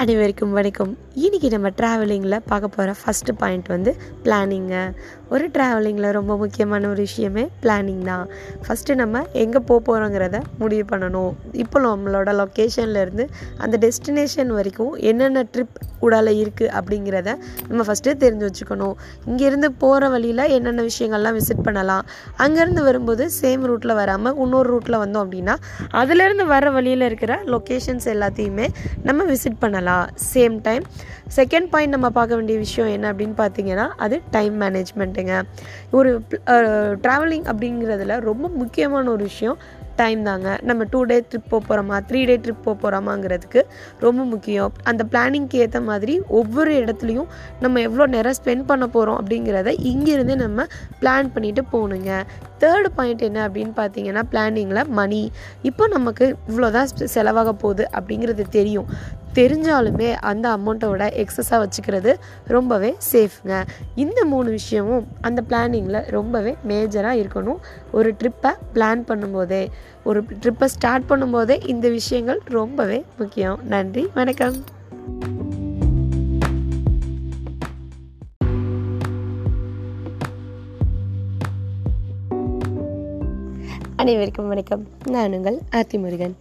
அனைவருக்கும் வணக்கம். இன்றைக்கி நம்ம ட்ராவலிங்கில் பார்க்க போகிற ஃபஸ்ட்டு பாயிண்ட் வந்து பிளானிங்கு ஒரு ட்ராவலிங்கில் ரொம்ப முக்கியமான ஒரு விஷயமே பிளானிங் தான். ஃபஸ்ட்டு நம்ம எங்கே போக போகிறோங்கிறத முடிவு பண்ணணும். இப்போ நம்மளோட லொக்கேஷன்லேருந்து அந்த டெஸ்டினேஷன் வரைக்கும் என்னென்ன ட்ரிப் உடால இருக்குது அப்படிங்கிறத நம்ம ஃபஸ்ட்டு தெரிஞ்சு வச்சுக்கணும். இங்கேருந்து போகிற வழியில் என்னென்ன விஷயங்கள்லாம் விசிட் பண்ணலாம். அங்கேருந்து வரும்போது சேம் ரூட்டில் வராமல் இன்னொரு ரூட்டில் வந்தோம் அப்படின்னா அதுலேருந்து வர வழியில் இருக்கிற லொக்கேஷன்ஸ் எல்லாத்தையுமே நம்ம விசிட் பண்ணலாம். சேம் டைம் செகண்ட் பாயிண்ட் நம்ம பார்க்க வேண்டிய விஷயம் என்ன அப்படின்னு பார்த்தீங்கன்னா அது டைம் மேனேஜ்மெண்ட் மேனேஜ்மெண்ட்டுங்க ஒரு ட்ராவலிங் அப்படிங்கிறதுல ரொம்ப முக்கியமான ஒரு விஷயம் டைம் தாங்க. நம்ம டூ டே ட்ரிப் போக போகிறோமா த்ரீ டே ட்ரிப் போக போகிறோமாங்கிறதுக்கு ரொம்ப முக்கியம். அந்த பிளானிங்க்கு ஏற்ற மாதிரி ஒவ்வொரு இடத்துலையும் நம்ம எவ்வளோ நேரம் ஸ்பெண்ட் பண்ண போகிறோம் அப்படிங்கிறத இங்கேருந்தே நம்ம பிளான் பண்ணிட்டு போகணுங்க தேர்டு பாயிண்ட் என்ன அப்படின்னு பார்த்தீங்கன்னா பிளானிங்கில் மணி இப்போ நமக்கு இவ்வளோதான் செலவாக போகுது அப்படிங்கிறது தெரியும். தெரிஞ்சாலுமே அந்த அமௌண்ட்டோட எக்ஸஸாக வச்சுக்கிறது ரொம்பவே சேஃப்ங்க இந்த மூணு விஷயமும் அந்த பிளானிங்கில் ரொம்பவே மேஜராக இருக்கணும். ஒரு ட்ரிப்பை பிளான் பண்ணும்போதே ஒரு ட்ரிப்பை ஸ்டார்ட் பண்ணும்போதே இந்த விஷயங்கள் ரொம்பவே முக்கியம். நன்றி வணக்கம். அனைவருக்கும் வணக்கம். நான் உங்கள் ஆர்த்தி முருகன்.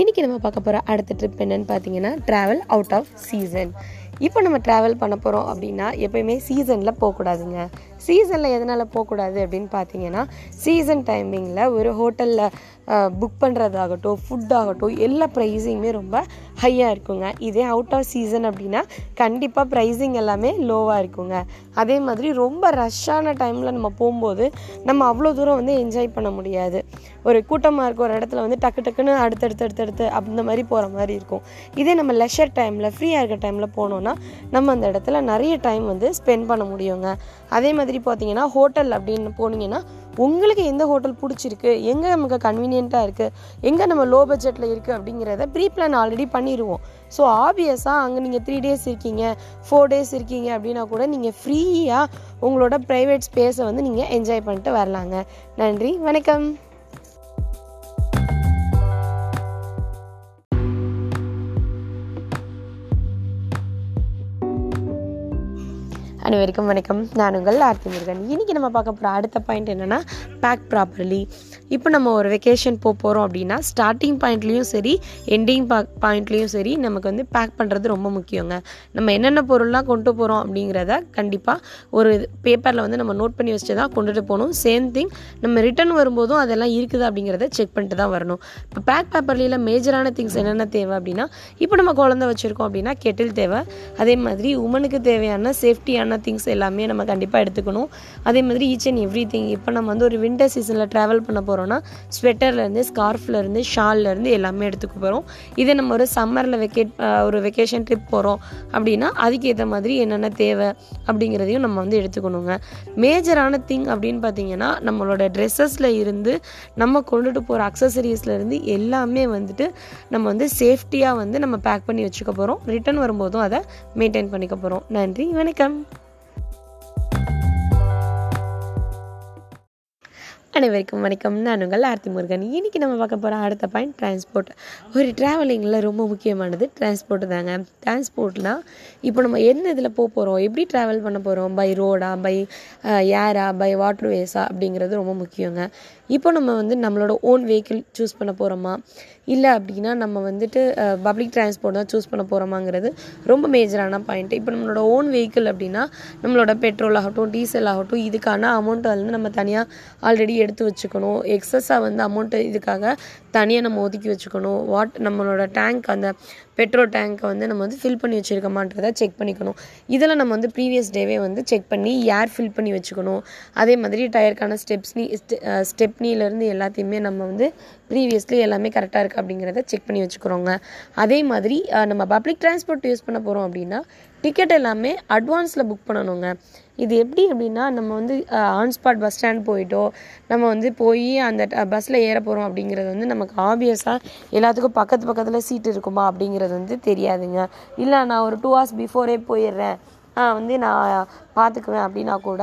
இன்றைக்கி நம்ம பார்க்க போகிற அடுத்த ட்ரிப் என்னன்னு பார்த்தீங்கன்னா ட்ராவல் அவுட் ஆஃப் சீசன் இப்போ நம்ம ட்ராவல் பண்ண போகிறோம் அப்படின்னா எப்பயுமே சீசனில் போகக்கூடாதுங்க. சீசனில் எதனால் போகக்கூடாது அப்படின்னு பார்த்தீங்கன்னா சீசன் டைமிங்கில் ஒரு ஹோட்டலில் புக் பண்ணுறதாகட்டும் ஃபுட் ஆகட்டும் எல்லா ப்ரைஸிங்குமே ரொம்ப ஹையாக இருக்குங்க. இதே அவுட் ஆஃப் சீசன் அப்படின்னா கண்டிப்பாக ப்ரைஸிங் எல்லாமே லோவாக இருக்குங்க. அதே மாதிரி ரொம்ப ரஷ்ஷான டைமில் நம்ம போகும்போது நம்ம அவ்வளோ தூரம் வந்து என்ஜாய் பண்ண முடியாது. ஒரு கூட்டமாக இருக்க ஒரு இடத்துல வந்து டக்கு டக்குன்னு அடுத்தடுத்து அடுத்தடுத்து அந்த மாதிரி போகிற மாதிரி இருக்கும். இதே நம்ம லெஷர் டைமில் ஃப்ரீயாக இருக்க டைமில் போனோன்னா நம்ம அந்த இடத்துல நிறைய டைம் வந்து ஸ்பெண்ட் பண்ண முடியுங்க. அதே மாதிரி பார்த்தீங்கன்னா ஹோட்டல் அப்படின்னு போனீங்கன்னா உங்களுக்கு எந்த ஹோட்டல் பிடிச்சிருக்கு? எங்கே நமக்கு கன்வீனியண்ட்டாக இருக்குது எங்கே நம்ம லோ பட்ஜெட்டில் இருக்குது அப்படிங்கிறத ப்ரீ பிளான் ஆல்ரெடி பண்ணிடுவோம் ஸோ ஆப்வியஸாக அங்கே நீங்கள் த்ரீ டேஸ் இருக்கீங்க ஃபோர் டேஸ் இருக்கீங்க அப்படின்னா கூட நீங்கள் ஃப்ரீயாக உங்களோட ப்ரைவேட் ஸ்பேஸை வந்து நீங்கள் என்ஜாய் பண்ணிட்டு வரலாங்க. நன்றி வணக்கம். அனைவருக்கும் வணக்கம். நான் உங்கள் ஆர்த்தி முருகன். இன்றைக்கி நம்ம பார்க்க போகிற அடுத்த பாயிண்ட் என்னென்னா பேக் ப்ராப்பர்லி இப்போ நம்ம ஒரு வெக்கேஷன் போக போகிறோம் அப்படின்னா ஸ்டார்டிங் பாயிண்ட்லேயும் சரி எண்டிங் பா பாயிண்ட்லேயும் சரி நமக்கு வந்து பேக் பண்ணுறது ரொம்ப முக்கியங்க. நம்ம என்னென்ன பொருள்லாம் கொண்டு போகிறோம் அப்படிங்கிறத கண்டிப்பாக ஒரு பேப்பரில் வந்து நம்ம நோட் பண்ணி வச்சுட்டு தான் கொண்டுட்டு போகணும். சேம் திங் நம்ம ரிட்டர்ன் வரும்போதும் அதெல்லாம் இருக்குது அப்படிங்கிறத செக் பண்ணிட்டு தான் வரணும். இப்போ பேக் பேப்பர்லியில் மேஜரான திங்ஸ் என்னென்ன தேவை அப்படின்னா இப்போ நம்ம குழந்தை வச்சுருக்கோம் அப்படின்னா கெட்டில் தேவை. அதே மாதிரி உமனுக்கு தேவையான சேஃப்டியான திங்ஸ் எல்லாமே நம்ம கண்டிப்பாக எடுத்துக்கணும். அதே மாதிரி ஈச் அண்ட் எவ்ரி திங் இப்போ நம்ம வந்து ஒரு வின்டர் சீசனில் ட்ராவல் பண்ண போகிறோம்னா ஸ்வெட்டர்லேருந்து ஸ்கார்ஃப்லேருந்து ஷால்லேருந்து எல்லாமே எடுத்துக்க போகிறோம் இதே நம்ம ஒரு சம்மரில் வெக்கேட் ஒரு வெக்கேஷன் ட்ரிப் போகிறோம் அப்படின்னா அதுக்கேற்ற மாதிரி என்னென்ன தேவை அப்படிங்கிறதையும் நம்ம வந்து எடுத்துக்கணுங்க. மேஜரான திங் அப்படின்னு பார்த்தீங்கன்னா நம்மளோட ட்ரெஸ்ஸஸில் இருந்து நம்ம கொண்டுட்டு போகிற அக்சசரிஸில் இருந்து எல்லாமே வந்துட்டு நம்ம வந்து சேஃப்டியாக வந்து நம்ம பேக் பண்ணி வச்சுக்க போகிறோம் ரிட்டர்ன் வரும்போதும் அதை மெயின்டைன் பண்ணிக்க போகிறோம் நன்றி வணக்கம். அனைவருக்கும் வணக்கம். நான் உங்கள் ஆர்த்தி முருகன். இன்றைக்கி நம்ம பார்க்க போகிற அடுத்த பாயிண்ட் டிரான்ஸ்போர்ட் ஒரு ட்ராவலிங்கில் ரொம்ப முக்கியமானது டிரான்ஸ்போர்ட் தாங்க. டிரான்ஸ்போர்ட்னால் இப்போ நம்ம எந்த இதில் போக போகிறோம் எப்படி ட்ராவல் பண்ண போகிறோம் பை ரோடா பை ஏரா பை வாட்டர் வேஸா அப்படிங்கிறது ரொம்ப முக்கியங்க. இப்போ நம்ம வந்து நம்மளோட ஓன் வெஹிக்கிள் சூஸ் பண்ண போகிறோமா இல்லை அப்படின்னா நம்ம வந்துட்டு பப்ளிக் டிரான்ஸ்போர்ட் தான் சூஸ் பண்ண போகிறோமாங்கிறது ரொம்ப மேஜரான பாயிண்ட் இப்போ நம்மளோட ஓன் வெஹிக்கிள் அப்படின்னா நம்மளோட பெட்ரோல் ஆகட்டும் டீசல் ஆகட்டும் இதுக்கான அமௌண்ட்டை வந்து நம்ம தனியாக ஆல்ரெடி எடுத்து வச்சுக்கணும். எக்ஸஸாக வந்து அமௌண்ட்டு இதுக்காக தனியாக நம்ம ஒதுக்கி வச்சுக்கணும். வாட் நம்மளோட டேங்க் அந்த பெட்ரோல் டேங்க்கை வந்து நம்ம வந்து ஃபில் பண்ணி வச்சுருக்கோமான்றதை செக் பண்ணிக்கணும். இதில் நம்ம வந்து ப்ரீவியஸ் டேவே வந்து செக் பண்ணி ஏர் ஃபில் பண்ணி வச்சுக்கணும். அதே மாதிரி டயருக்கான ஸ்டெப்ஸ்னி ஸ்டெப்னிலேருந்து எல்லாத்தையுமே நம்ம வந்து ப்ரீவியஸ்லி எல்லாமே கரெக்டாக இருக்குது அப்படிங்கிறத செக் பண்ணி வச்சுக்கிறோங்க. அதே மாதிரி நம்ம பப்ளிக் டிரான்ஸ்போர்ட் யூஸ் பண்ண போகிறோம் அப்படின்னா டிக்கெட் எல்லாமே அட்வான்ஸில் புக் பண்ணணுங்க. இது எப்படி அப்படின்னா நம்ம வந்து ஆன்ஸ்பாட் பஸ் ஸ்டாண்ட் போயிட்டோ நம்ம வந்து போய் அந்த பஸ்ஸில் ஏற போகிறோம் அப்படிங்கிறது வந்து நமக்கு ஆப்வியஸாக எல்லாத்துக்கும் பக்கத்து பக்கத்தில் சீட் இருக்குமா அப்படிங்கிறது வந்து தெரியாதுங்க. இல்லை நான் ஒரு டூ ஹவர்ஸ் பிஃபோரே போயிடுறேன். வந்து நான் பார்த்துக்குவேன் அப்படின்னா கூட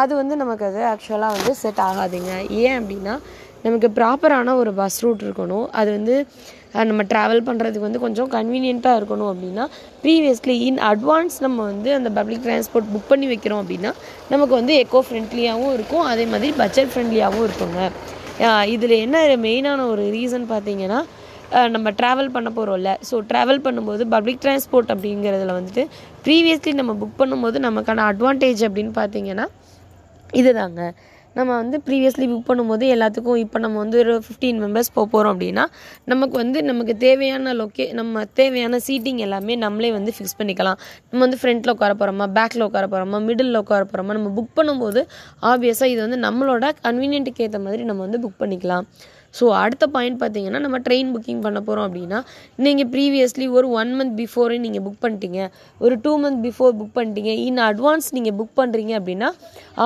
அது வந்து நமக்கு அது ஆக்சுவலாக வந்து செட் ஆகாதுங்க. ஏன் அப்படின்னா நமக்கு ப்ராப்பரான ஒரு பஸ் ரூட் இருக்கணும். அது வந்து நம்ம ட்ராவல் பண்ணுறதுக்கு வந்து கொஞ்சம் கன்வீனியண்ட்டாக இருக்கணும் அப்படின்னா ப்ரீவியஸ்லி இன் அட்வான்ஸ் நம்ம வந்து அந்த பப்ளிக் டிரான்ஸ்போர்ட் புக் பண்ணி வைக்கிறோம் அப்படின்னா நமக்கு வந்து எக்கோ ஃப்ரெண்ட்லியாகவும் இருக்கும். அதே மாதிரி பட்ஜெட் ஃப்ரெண்ட்லியாகவும் இருக்குங்க இதில் என்ன மெயினான ஒரு ரீசன் பார்த்தீங்கன்னா நம்ம ட்ராவல் பண்ண போகிறோம்ல ஸோ ட்ராவல் பண்ணும்போது பப்ளிக் டிரான்ஸ்போர்ட் அப்படிங்கிறதுல வந்துட்டு ப்ரீவியஸ்லி நம்ம புக் பண்ணும்போது நமக்கான அட்வான்டேஜ் அப்படின்னு பார்த்தீங்கன்னா இதுதாங்க. நம்ம வந்து ப்ரீவியஸ்லி புக் பண்ணும்போது எல்லாத்துக்கும் இப்போ நம்ம வந்து ஒரு ஃபிஃப்டீன் மெம்பர்ஸ் போக போகிறோம் அப்படின்னா நமக்கு வந்து நமக்கு தேவையான லொக்கே நம்ம தேவையான சீட்டிங் எல்லாமே நம்மளே வந்து ஃபிக்ஸ் பண்ணிக்கலாம். நம்ம வந்து ஃப்ரண்ட்டில் உட்கார போகிறோமா பேக்கில் உட்கார போகிறோமா மிடில் உட்கார போகிறோமா நம்ம புக் பண்ணும்போது ஆப்வியஸாக இது வந்து நம்மளோட கன்வீனியன்ட்டுக்கு ஏற்ற மாதிரி நம்ம வந்து புக் பண்ணிக்கலாம். ஸோ அடுத்த பாயிண்ட் பார்த்தீங்கன்னா நம்ம ட்ரெயின் புக்கிங் பண்ண போகிறோம் அப்படின்னா நீங்கள் ப்ரீவியஸ்லி ஒரு ஒன் மந்த் பிஃபோரே நீங்கள் புக் பண்ணிட்டீங்க. ஒரு டூ மந்த் பிஃபோர் புக் பண்ணிட்டீங்க. இன் அட்வான்ஸ் நீங்கள் புக் பண்ணுறீங்க அப்படின்னா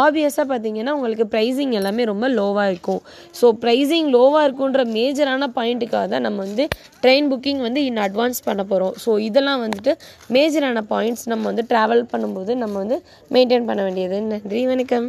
ஆப்வியஸாக பார்த்தீங்கன்னா உங்களுக்கு ப்ரைஸிங் எல்லாமே ரொம்ப லோவாக இருக்கும். ஸோ ப்ரைஸிங் லோவாக இருக்குன்ற மேஜரான பாயிண்ட்டுக்காக தான் நம்ம வந்து ட்ரெயின் புக்கிங் வந்து இன் அட்வான்ஸ் பண்ண போகிறோம் ஸோ இதெல்லாம் வந்துட்டு மேஜரான பாயிண்ட்ஸ் நம்ம வந்து ட்ராவல் பண்ணும்போது நம்ம வந்து மெயின்டைன் பண்ண வேண்டியது. நன்றி வணக்கம்.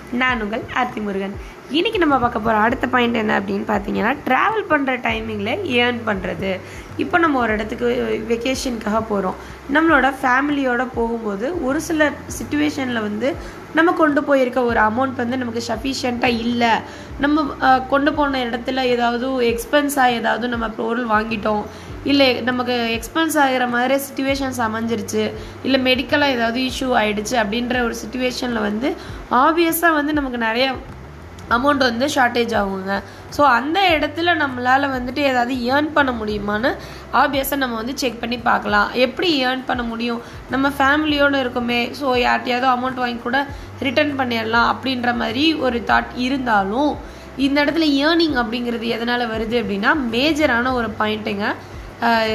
நான் உங்கள் ஆர்த்தி முருகன் இன்றைக்கி நம்ம பார்க்க போகிற அடுத்த பாயிண்ட் என்ன அப்படின்னு பார்த்தீங்கன்னா ட்ராவல் பண்ணுற டைமிங்கில் ஏர்ன் பண்ணுறது இப்போ நம்ம ஒரு இடத்துக்கு வெக்கேஷனுக்காக போகிறோம் நம்மளோட ஃபேமிலியோட போகும்போது ஒரு சில சுச்சுவேஷனில் வந்து நம்ம கொண்டு போயிருக்க ஒரு அமௌண்ட் வந்து நமக்கு சஃபிஷியண்ட்டாக இல்லை. நம்ம கொண்டு போன இடத்துல ஏதாவது எக்ஸ்பென்ஸாக ஏதாவது நம்ம பொருள் வாங்கிட்டோம். இல்லை நமக்கு எக்ஸ்பென்ஸ் ஆகிற மாதிரி சுச்சுவேஷன்ஸ் அமைஞ்சிருச்சு. இல்லை மெடிக்கலாக ஏதாவது இஷ்யூ ஆகிடுச்சு அப்படின்ற ஒரு சுச்சுவேஷனில் வந்து ஆப்வியஸாக வந்து நமக்கு நிறைய அமௌண்ட் வந்து ஷார்ட்டேஜ் ஆகுங்க. ஸோ அந்த இடத்துல நம்மளால் வந்துட்டு ஏதாவது ஏர்ன் பண்ண முடியுமான்னு ஆப்வியஸாக நம்ம வந்து செக் பண்ணி பார்க்கலாம். எப்படி ஏர்ன் பண்ண முடியும்? நம்ம ஃபேமிலியோடு இருக்கோமே ஸோ யார்ட்டையாவது அமௌண்ட் வாங்கி கூட ரிட்டர்ன் பண்ணிடலாம் அப்படின்ற மாதிரி ஒரு தாட் இருந்தாலும் இந்த இடத்துல ஏர்னிங் அப்படிங்கிறது எதனால் வருது அப்படின்னா மேஜரான ஒரு பாயிண்ட்டுங்க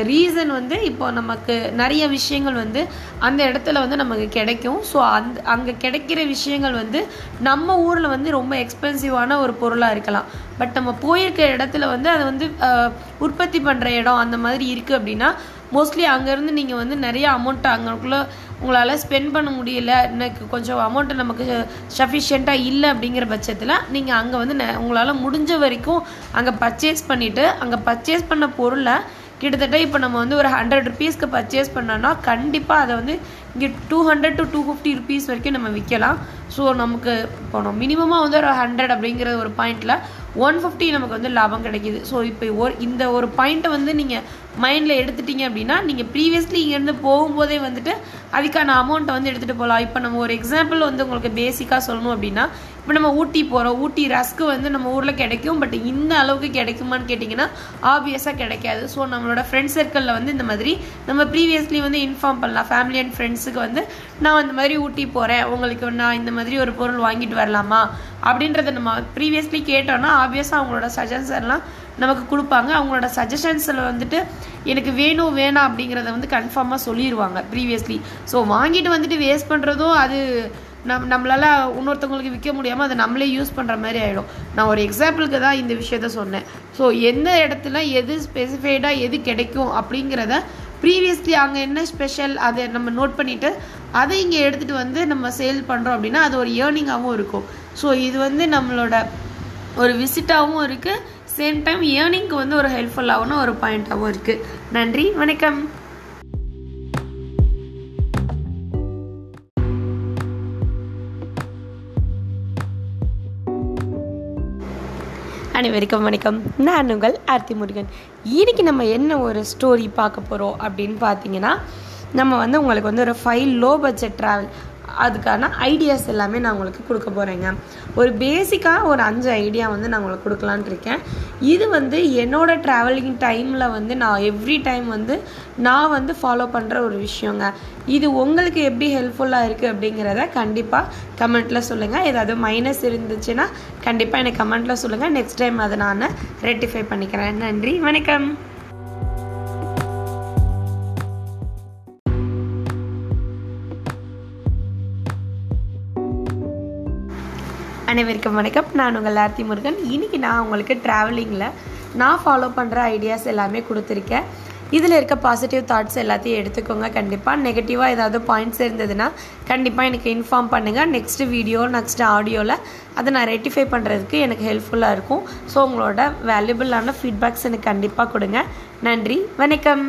ரீசன் வந்து இப்போ நமக்கு நிறைய விஷயங்கள் வந்து அந்த இடத்துல வந்து நமக்கு கிடைக்கும். ஸோ அந்த அங்கே கிடைக்கிற விஷயங்கள் வந்து நம்ம ஊரில் வந்து ரொம்ப எக்ஸ்பென்சிவான ஒரு பொருளாக இருக்கலாம். பட் நம்ம போயிருக்க இடத்துல வந்து அது வந்து உற்பத்தி பண்ணுற இடம் அந்த மாதிரி இருக்குது அப்படின்னா மோஸ்ட்லி அங்கேருந்து நீங்கள் வந்து நிறைய அமௌண்ட் அங்கக்குள்ளே உங்களால் ஸ்பெண்ட் பண்ண முடியல. எனக்கு கொஞ்சம் அமௌண்ட்டு நமக்கு சஃபிஷியண்ட்டாக இல்லை அப்படிங்கிற பட்சத்தில் நீங்கள் அங்கே வந்து நெ- உங்களால் முடிஞ்ச வரைக்கும் அங்கே பர்ச்சேஸ் பண்ணிவிட்டு அங்கே பர்ச்சேஸ் பண்ண பொருளை கிட்டத்தட்ட இப்போ நம்ம வந்து ஒரு ஹண்ட்ரட் ருபீஸ்க்கு பர்ச்சேஸ் பண்ணோன்னா கண்டிப்பாக அதை வந்து இங்கே two hundred to two fifty rupees வரைக்கும் நம்ம விற்கலாம் ஸோ நமக்கு போனோம் மினிமமாக வந்து ஒரு ஹண்ட்ரட் அப்படிங்கிற ஒரு பாயிண்டில் ஒன் ஃபிஃப்டி நமக்கு வந்து லாபம் கிடைக்கிது. ஸோ இப்போ ஒரு இந்த ஒரு பாயிண்ட்டை வந்து நீங்கள் மைண்டில் எடுத்துட்டீங்க அப்படின்னா நீங்கள் ப்ரீவியஸ்லி இங்கேருந்து போகும்போதே வந்துட்டு அதுக்கான அமௌண்ட்டை வந்து எடுத்துகிட்டு போகலாம் இப்போ நம்ம ஒரு எக்ஸாம்பிள் வந்து உங்களுக்கு பேசிக்காக சொல்லணும் அப்படின்னா இப்போ நம்ம ஊட்டி போகிறோம் ஊட்டி ரஸ்க்கு வந்து நம்ம ஊரில் கிடைக்கும். பட் இந்த அளவுக்கு கிடைக்குமான்னு கேட்டிங்கன்னா ஆப்வியஸாக கிடைக்காது. ஸோ நம்மளோட ஃப்ரெண்ட் சர்க்கிளில் வந்து இந்த மாதிரி நம்ம ப்ரீவியஸ்லி வந்து இன்ஃபார்ம் பண்ணலாம். ஃபேமிலி அண்ட் ஃப்ரெண்ட்ஸுக்கு வந்து நான் இந்த மாதிரி ஊட்டி போகிறேன் உங்களுக்கு நான் இந்த மாதிரி ஒரு பொருள் வாங்கிட்டு வரலாமா? அப்படின்றத நம்ம ப்ரீவியஸ்லி கேட்டோம்னா ஆப்வியஸாக அவங்களோட சஜஷன்ஸ்லாம் நமக்கு கொடுப்பாங்க. அவங்களோட சஜஷன்ஸில் வந்துட்டு எனக்கு வேணும் வேணாம் அப்படிங்கிறத வந்து கன்ஃபார்மாக சொல்லிடுவாங்க ப்ரீவியஸ்லி ஸோ வாங்கிட்டு வந்துட்டு வேஸ்ட் பண்ணுறதும் அது நம் நம்மளால் இன்னொருத்தவங்களுக்கு விற்க முடியாமல் அதை நம்மளே யூஸ் பண்ணுற மாதிரி ஆகிடும் நான் ஒரு எக்ஸாம்பிளுக்கு தான் இந்த விஷயத்த சொன்னேன். ஸோ எந்த இடத்துல எது ஸ்பெசிஃபைடாக எது கிடைக்கும் அப்படிங்கிறத ப்ரீவியஸ்லி அங்கே என்ன ஸ்பெஷல் அதை நம்ம நோட் பண்ணிவிட்டு அதை இங்கே எடுத்துகிட்டு வந்து நம்ம சேல் பண்ணுறோம் அப்படின்னா அது ஒரு ஏர்னிங்காகவும் இருக்கும். ஸோ இது வந்து நம்மளோட ஒரு விசிட்டாகவும் இருக்குது சேம் டைம் ஏர்னிங்க்கு வந்து ஒரு ஹெல்ப்ஃபுல்லாகவும் ஒரு பாயிண்ட்டாகவும் இருக்குது நன்றி வணக்கம். அனைவருக்கும் வணக்கம். நான் உங்கள் ஆர்த்தி முருகன். இன்னைக்கு நம்ம என்ன ஒரு ஸ்டோரி பார்க்க போகிறோம் அப்படின்னு பார்த்தீங்கன்னா நம்ம வந்து உங்களுக்கு வந்து ஒரு ஃபைவ் லோ பட்ஜெட் ட்ராவல் அதுக்கான ஐடியாஸ் எல்லாமே நான் உங்களுக்கு கொடுக்க போகிறேங்க ஒரு பேசிக்காக ஒரு அஞ்சு ஐடியா வந்து நான் உங்களுக்கு கொடுக்கலான்ட்டு இருக்கேன். இது வந்து என்னோடய ட்ராவலிங் டைமில் வந்து நான் எவ்ரி டைம் வந்து நான் வந்து ஃபாலோ பண்ணுற ஒரு விஷயங்க. இது உங்களுக்கு எப்படி ஹெல்ப்ஃபுல்லாக இருக்குது அப்படிங்கிறத கண்டிப்பாக கமெண்ட்டில் சொல்லுங்கள் ஏதாவது மைனஸ் இருந்துச்சுன்னா கண்டிப்பாக எனக்கு கமெண்ட்டில் சொல்லுங்கள் நெக்ஸ்ட் டைம் அதை நான் ரெட்டிஃபை பண்ணிக்கிறேன். நன்றி. வணக்கம். அனைவருக்கும் வணக்கம். நான் உங்கள் ஆர்த்தி முருகன். இன்னைக்கு நான் உங்களுக்கு ட்ராவலிங்கில் நான் ஃபாலோ பண்ணுற ஐடியாஸ் எல்லாமே கொடுத்துருக்கேன். இதில் இருக்க பாசிட்டிவ் தாட்ஸ் எல்லாத்தையும் எடுத்துக்கோங்க. கண்டிப்பாக நெகட்டிவாக ஏதாவது பாயிண்ட்ஸ் இருந்ததுன்னா கண்டிப்பாக எனக்கு இன்ஃபார்ம் பண்ணுங்கள் நெக்ஸ்ட்டு வீடியோ நெக்ஸ்ட் ஆடியோவில் அதை நான் ரெட்டிஃபை பண்ணுறதுக்கு எனக்கு ஹெல்ப்ஃபுல்லாக இருக்கும். ஸோ உங்களோட வேல்யூபிளான ஃபீட்பேக்ஸ் எனக்கு கண்டிப்பாக கொடுங்க. நன்றி. வணக்கம்.